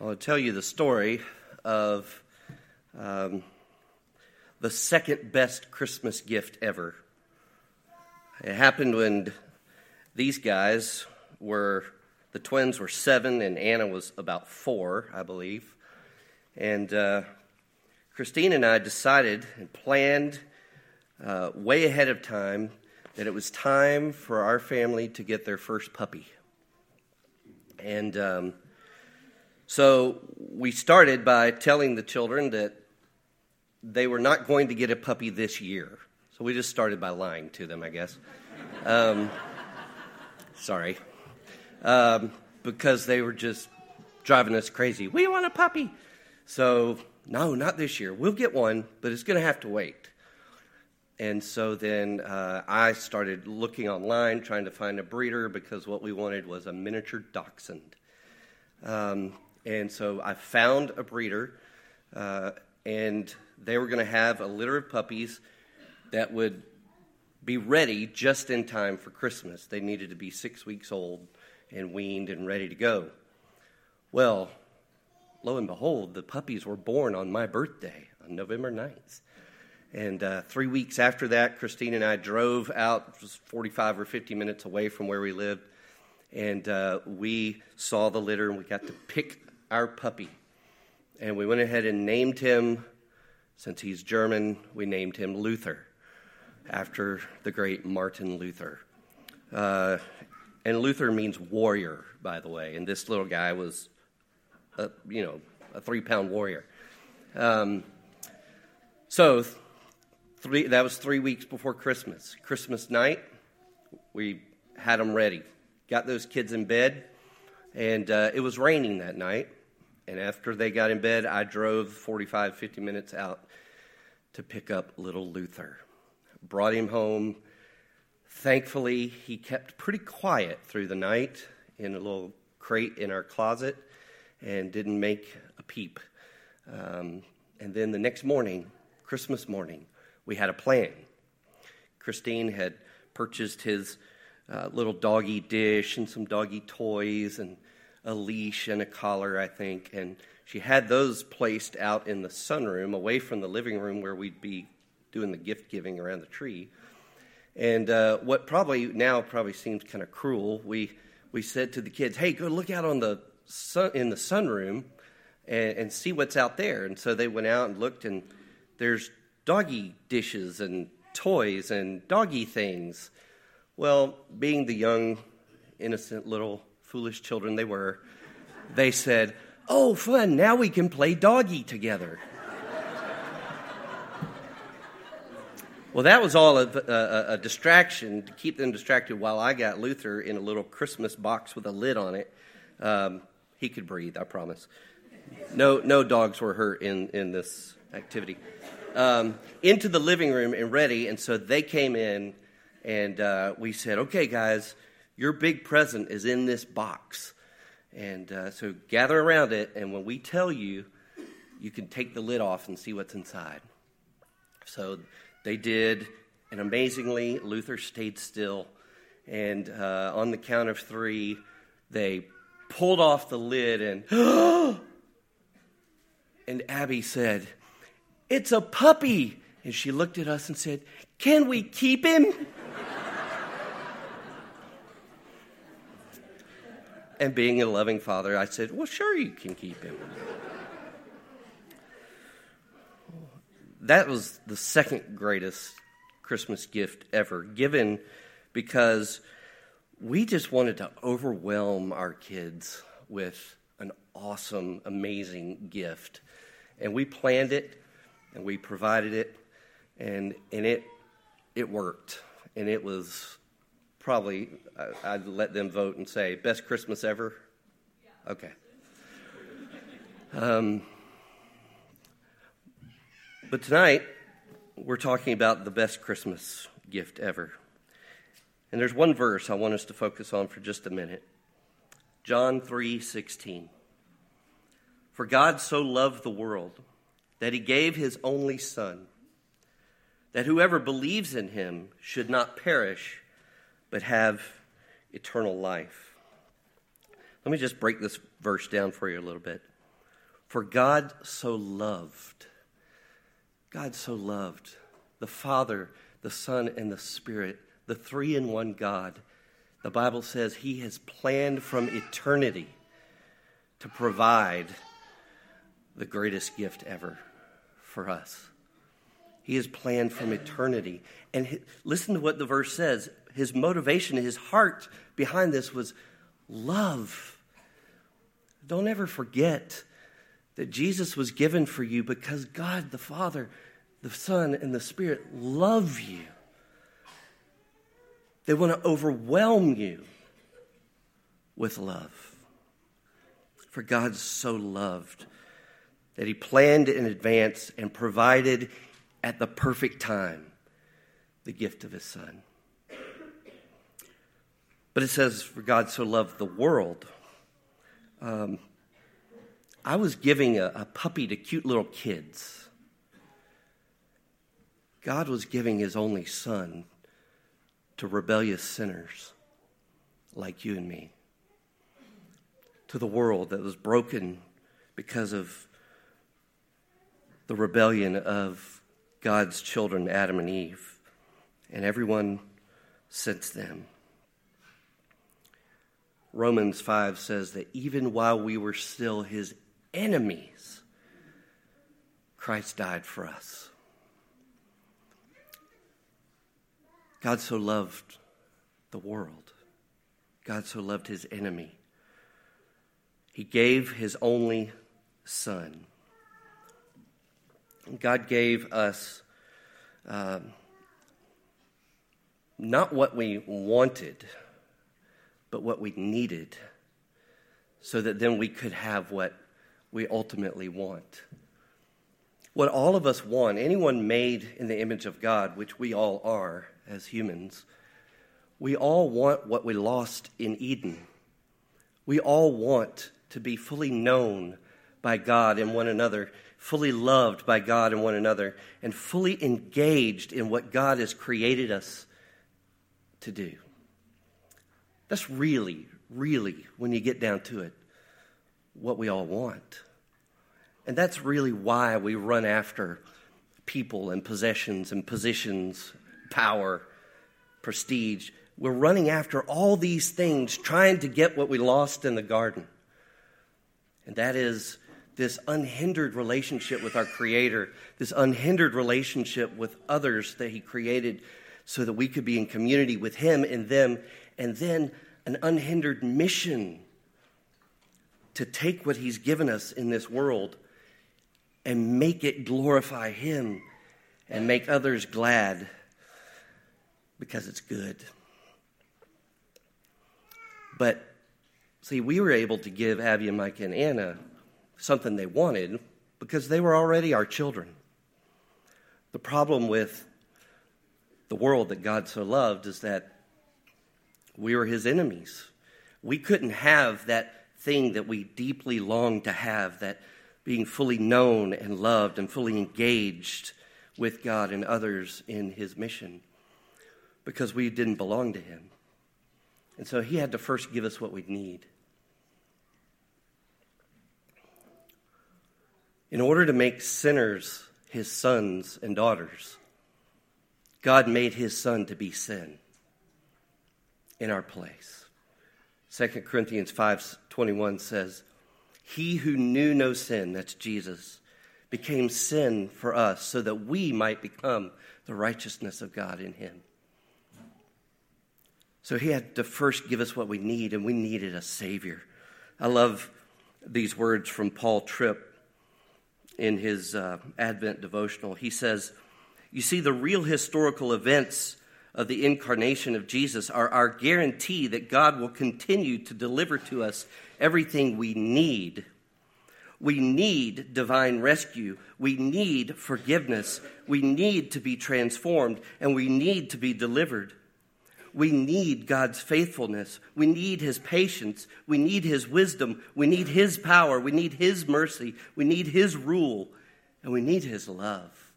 I want tell you the story of um, the second best Christmas gift ever. It happened when these guys were, the twins were seven and Anna was about four, I believe. And uh, Christine and I decided and planned uh, way ahead of time that it was time for our family to get their first puppy. And um, so we started by telling the children that they were not going to get a puppy this year. So we just started by lying to them, I guess. Um, sorry. Um, because they were just driving us crazy. We want a puppy. So, no, not this year. We'll get one, but it's going to have to wait. And so then uh, I started looking online, trying to find a breeder because what we wanted was a miniature dachshund. Um, and so I found a breeder, uh, and they were going to have a litter of puppies that would be ready just in time for Christmas. They needed to be six weeks old and weaned and ready to go. Well, lo and behold, the puppies were born on my birthday on November 9th. And uh, three weeks after that, Christine and I drove out, just 45 or 50 minutes away from where we lived, and uh, we saw the litter and we got to pick our puppy. And we went ahead and named him, since he's German, we named him Luther, after the great Martin Luther. Uh, and Luther means warrior, by the way. And this little guy was, a, you know, a three pound warrior. Um, so three, that was three weeks before Christmas. Christmas night, we had them ready, got those kids in bed, and uh, it was raining that night. And after they got in bed, I drove 45, 50 minutes out to pick up little Luther. Brought him home. Thankfully, he kept pretty quiet through the night in a little crate in our closet and didn't make a peep. Um, and then the next morning, Christmas morning, we had a plan. Christine had purchased his uh, little doggy dish and some doggy toys and a leash and a collar, I think. And she had those placed out in the sunroom away from the living room where we'd be doing the gift giving around the tree. And uh, what probably now probably seems kind of cruel, we, we said to the kids, hey, go look out on the sun, in the sunroom and, and see what's out there. And so they went out and looked, and there's doggy dishes and toys and doggy things. Well, being the young, innocent little foolish children they were, they said, Oh, fun, now we can play doggy together. well, that was all a, a, a, distraction to keep them distracted while I got Luther in a little Christmas box with a lid on it. Um, he could breathe, I promise. No, no dogs were hurt in, in this activity. Um, into the living room and ready, and so they came in, and uh, we said, Okay, guys, your big present is in this box. And uh, so gather around it, and when we tell you, you can take the lid off and see what's inside. So they did, and amazingly, Luther stayed still. And uh, on the count of three, they pulled off the lid, and and Abby said, "It's a puppy." And she looked at us and said, "Can we keep him?" And being a loving father, I said, Well, sure, you can keep him. that was the second greatest Christmas gift ever given because we just wanted to overwhelm our kids with an awesome, amazing gift. And we planned it and we provided it and and it it worked. And it was probably I'd let them vote and say best Christmas ever. Okay. Um, but tonight we're talking about the best Christmas gift ever. And there's one verse I want us to focus on for just a minute. John 3:16. For God so loved the world that he gave his only son that whoever believes in him should not perish but have eternal life. Let me just break this verse down for you a little bit. For God so loved, God so loved the Father, the Son, and the Spirit, the three in one God. The Bible says He has planned from eternity to provide the greatest gift ever for us. He has planned from eternity. And listen to what the verse says. His motivation, his heart behind this was love. Don't ever forget that Jesus was given for you because God the Father, the Son, and the Spirit love you. They want to overwhelm you with love. For God so loved that He planned in advance and provided at the perfect time the gift of His Son. But it says, For God so loved the world. Um, I was giving a, a puppy to cute little kids. God was giving his only son to rebellious sinners like you and me, to the world that was broken because of the rebellion of God's children, Adam and Eve, and everyone since then. Romans 5 says that even while we were still his enemies, Christ died for us. God so loved the world. God so loved his enemy. He gave his only son. God gave us um, not what we wanted, but what we needed, so that then we could have what we ultimately want. What all of us want, anyone made in the image of God, which we all are as humans, we all want what we lost in Eden. We all want to be fully known by God and one another, fully loved by God and one another, and fully engaged in what God has created us to do. That's really, really, when you get down to it, what we all want. And that's really why we run after people and possessions and positions, power, prestige. We're running after all these things, trying to get what we lost in the garden. And that is this unhindered relationship with our Creator, this unhindered relationship with others that He created so that we could be in community with Him and them, and then an unhindered mission to take what He's given us in this world and make it glorify Him and make others glad because it's good. But see, we were able to give Abby and Mike and Anna something they wanted because they were already our children. The problem with the world that God so loved is that we were his enemies. We couldn't have that thing that we deeply long to have, that being fully known and loved and fully engaged with God and others in his mission, because we didn't belong to him. And so he had to first give us what we need. In order to make sinners his sons and daughters, God made his son to be sin in our place. 2 Corinthians 5:21 says, "He who knew no sin, that's Jesus, became sin for us so that we might become the righteousness of God in him." So he had to first give us what we need and we needed a savior. I love these words from Paul Tripp in his uh, Advent devotional. He says, "You see the real historical events of the incarnation of Jesus are our guarantee that God will continue to deliver to us everything we need. We need divine rescue. We need forgiveness. We need to be transformed, and we need to be delivered. We need God's faithfulness. We need His patience. We need His wisdom. We need His power. We need His mercy. We need His rule. And we need His love.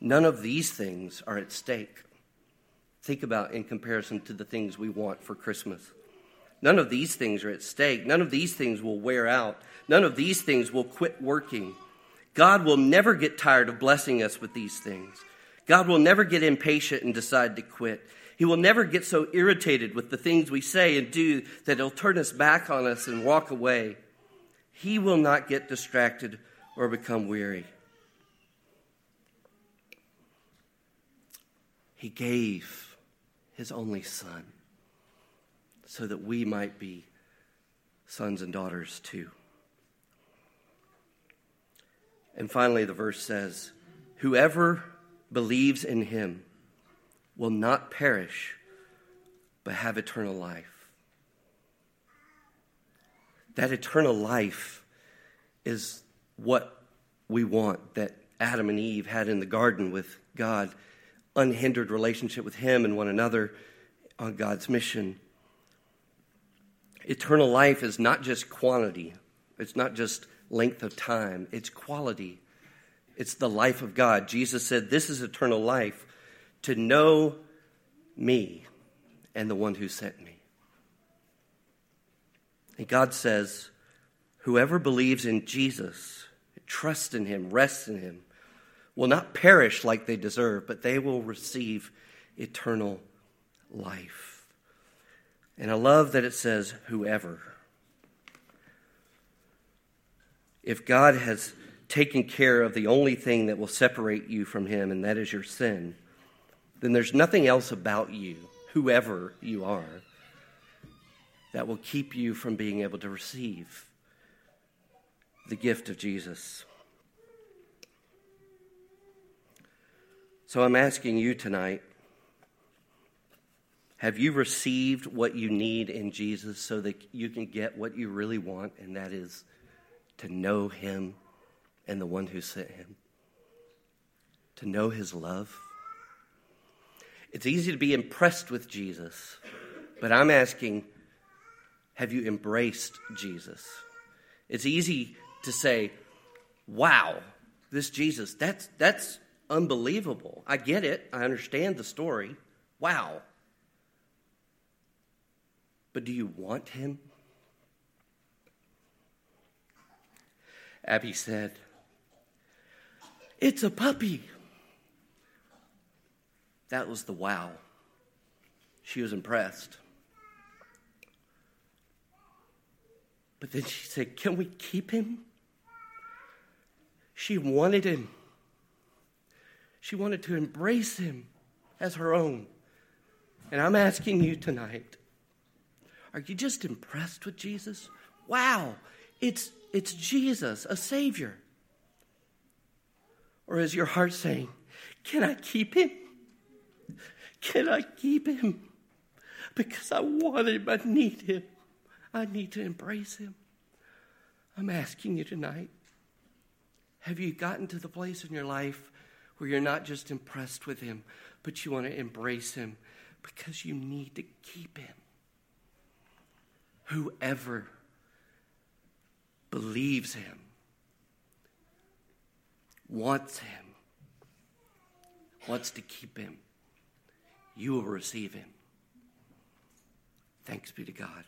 None of these things are at stake. Think about in comparison to the things we want for Christmas. None of these things are at stake. None of these things will wear out. None of these things will quit working. God will never get tired of blessing us with these things. God will never get impatient and decide to quit. He will never get so irritated with the things we say and do that he'll turn us back on us and walk away. He will not get distracted or become weary. He gave his only son so that we might be sons and daughters too. And finally, the verse says, Whoever believes in him will not perish, but have eternal life. That eternal life is what we want that Adam and Eve had in the garden with God, unhindered relationship with Him and one another on God's mission. Eternal life is not just quantity, it's not just length of time, it's quality. It's the life of God. Jesus said, This is eternal life to know me and the one who sent me. And God says, Whoever believes in Jesus, trusts in him, rests in him, will not perish like they deserve, but they will receive eternal life. And I love that it says, Whoever. If God has taken care of the only thing that will separate you from Him, and that is your sin, then there's nothing else about you, whoever you are, that will keep you from being able to receive the gift of Jesus. So I'm asking you tonight have you received what you need in Jesus so that you can get what you really want, and that is to know Him and the one who sent Him? To know His love? It's easy to be impressed with Jesus, but I'm asking have you embraced Jesus? It's easy to say, wow, this Jesus, that's, that's unbelievable. I get it. I understand the story. Wow. But do you want him? Abby said, It's a puppy. That was the wow. She was impressed. But then she said, Can we keep him? She wanted him. She wanted to embrace him as her own. And I'm asking you tonight are you just impressed with Jesus? Wow, it's, it's Jesus, a Savior. Or is your heart saying, Can I keep him? Can I keep him? Because I want him, I need him. I need to embrace him. I'm asking you tonight have you gotten to the place in your life where you're not just impressed with him, but you want to embrace him because you need to keep him? Whoever believes him, wants him, wants to keep him, you will receive him. Thanks be to God.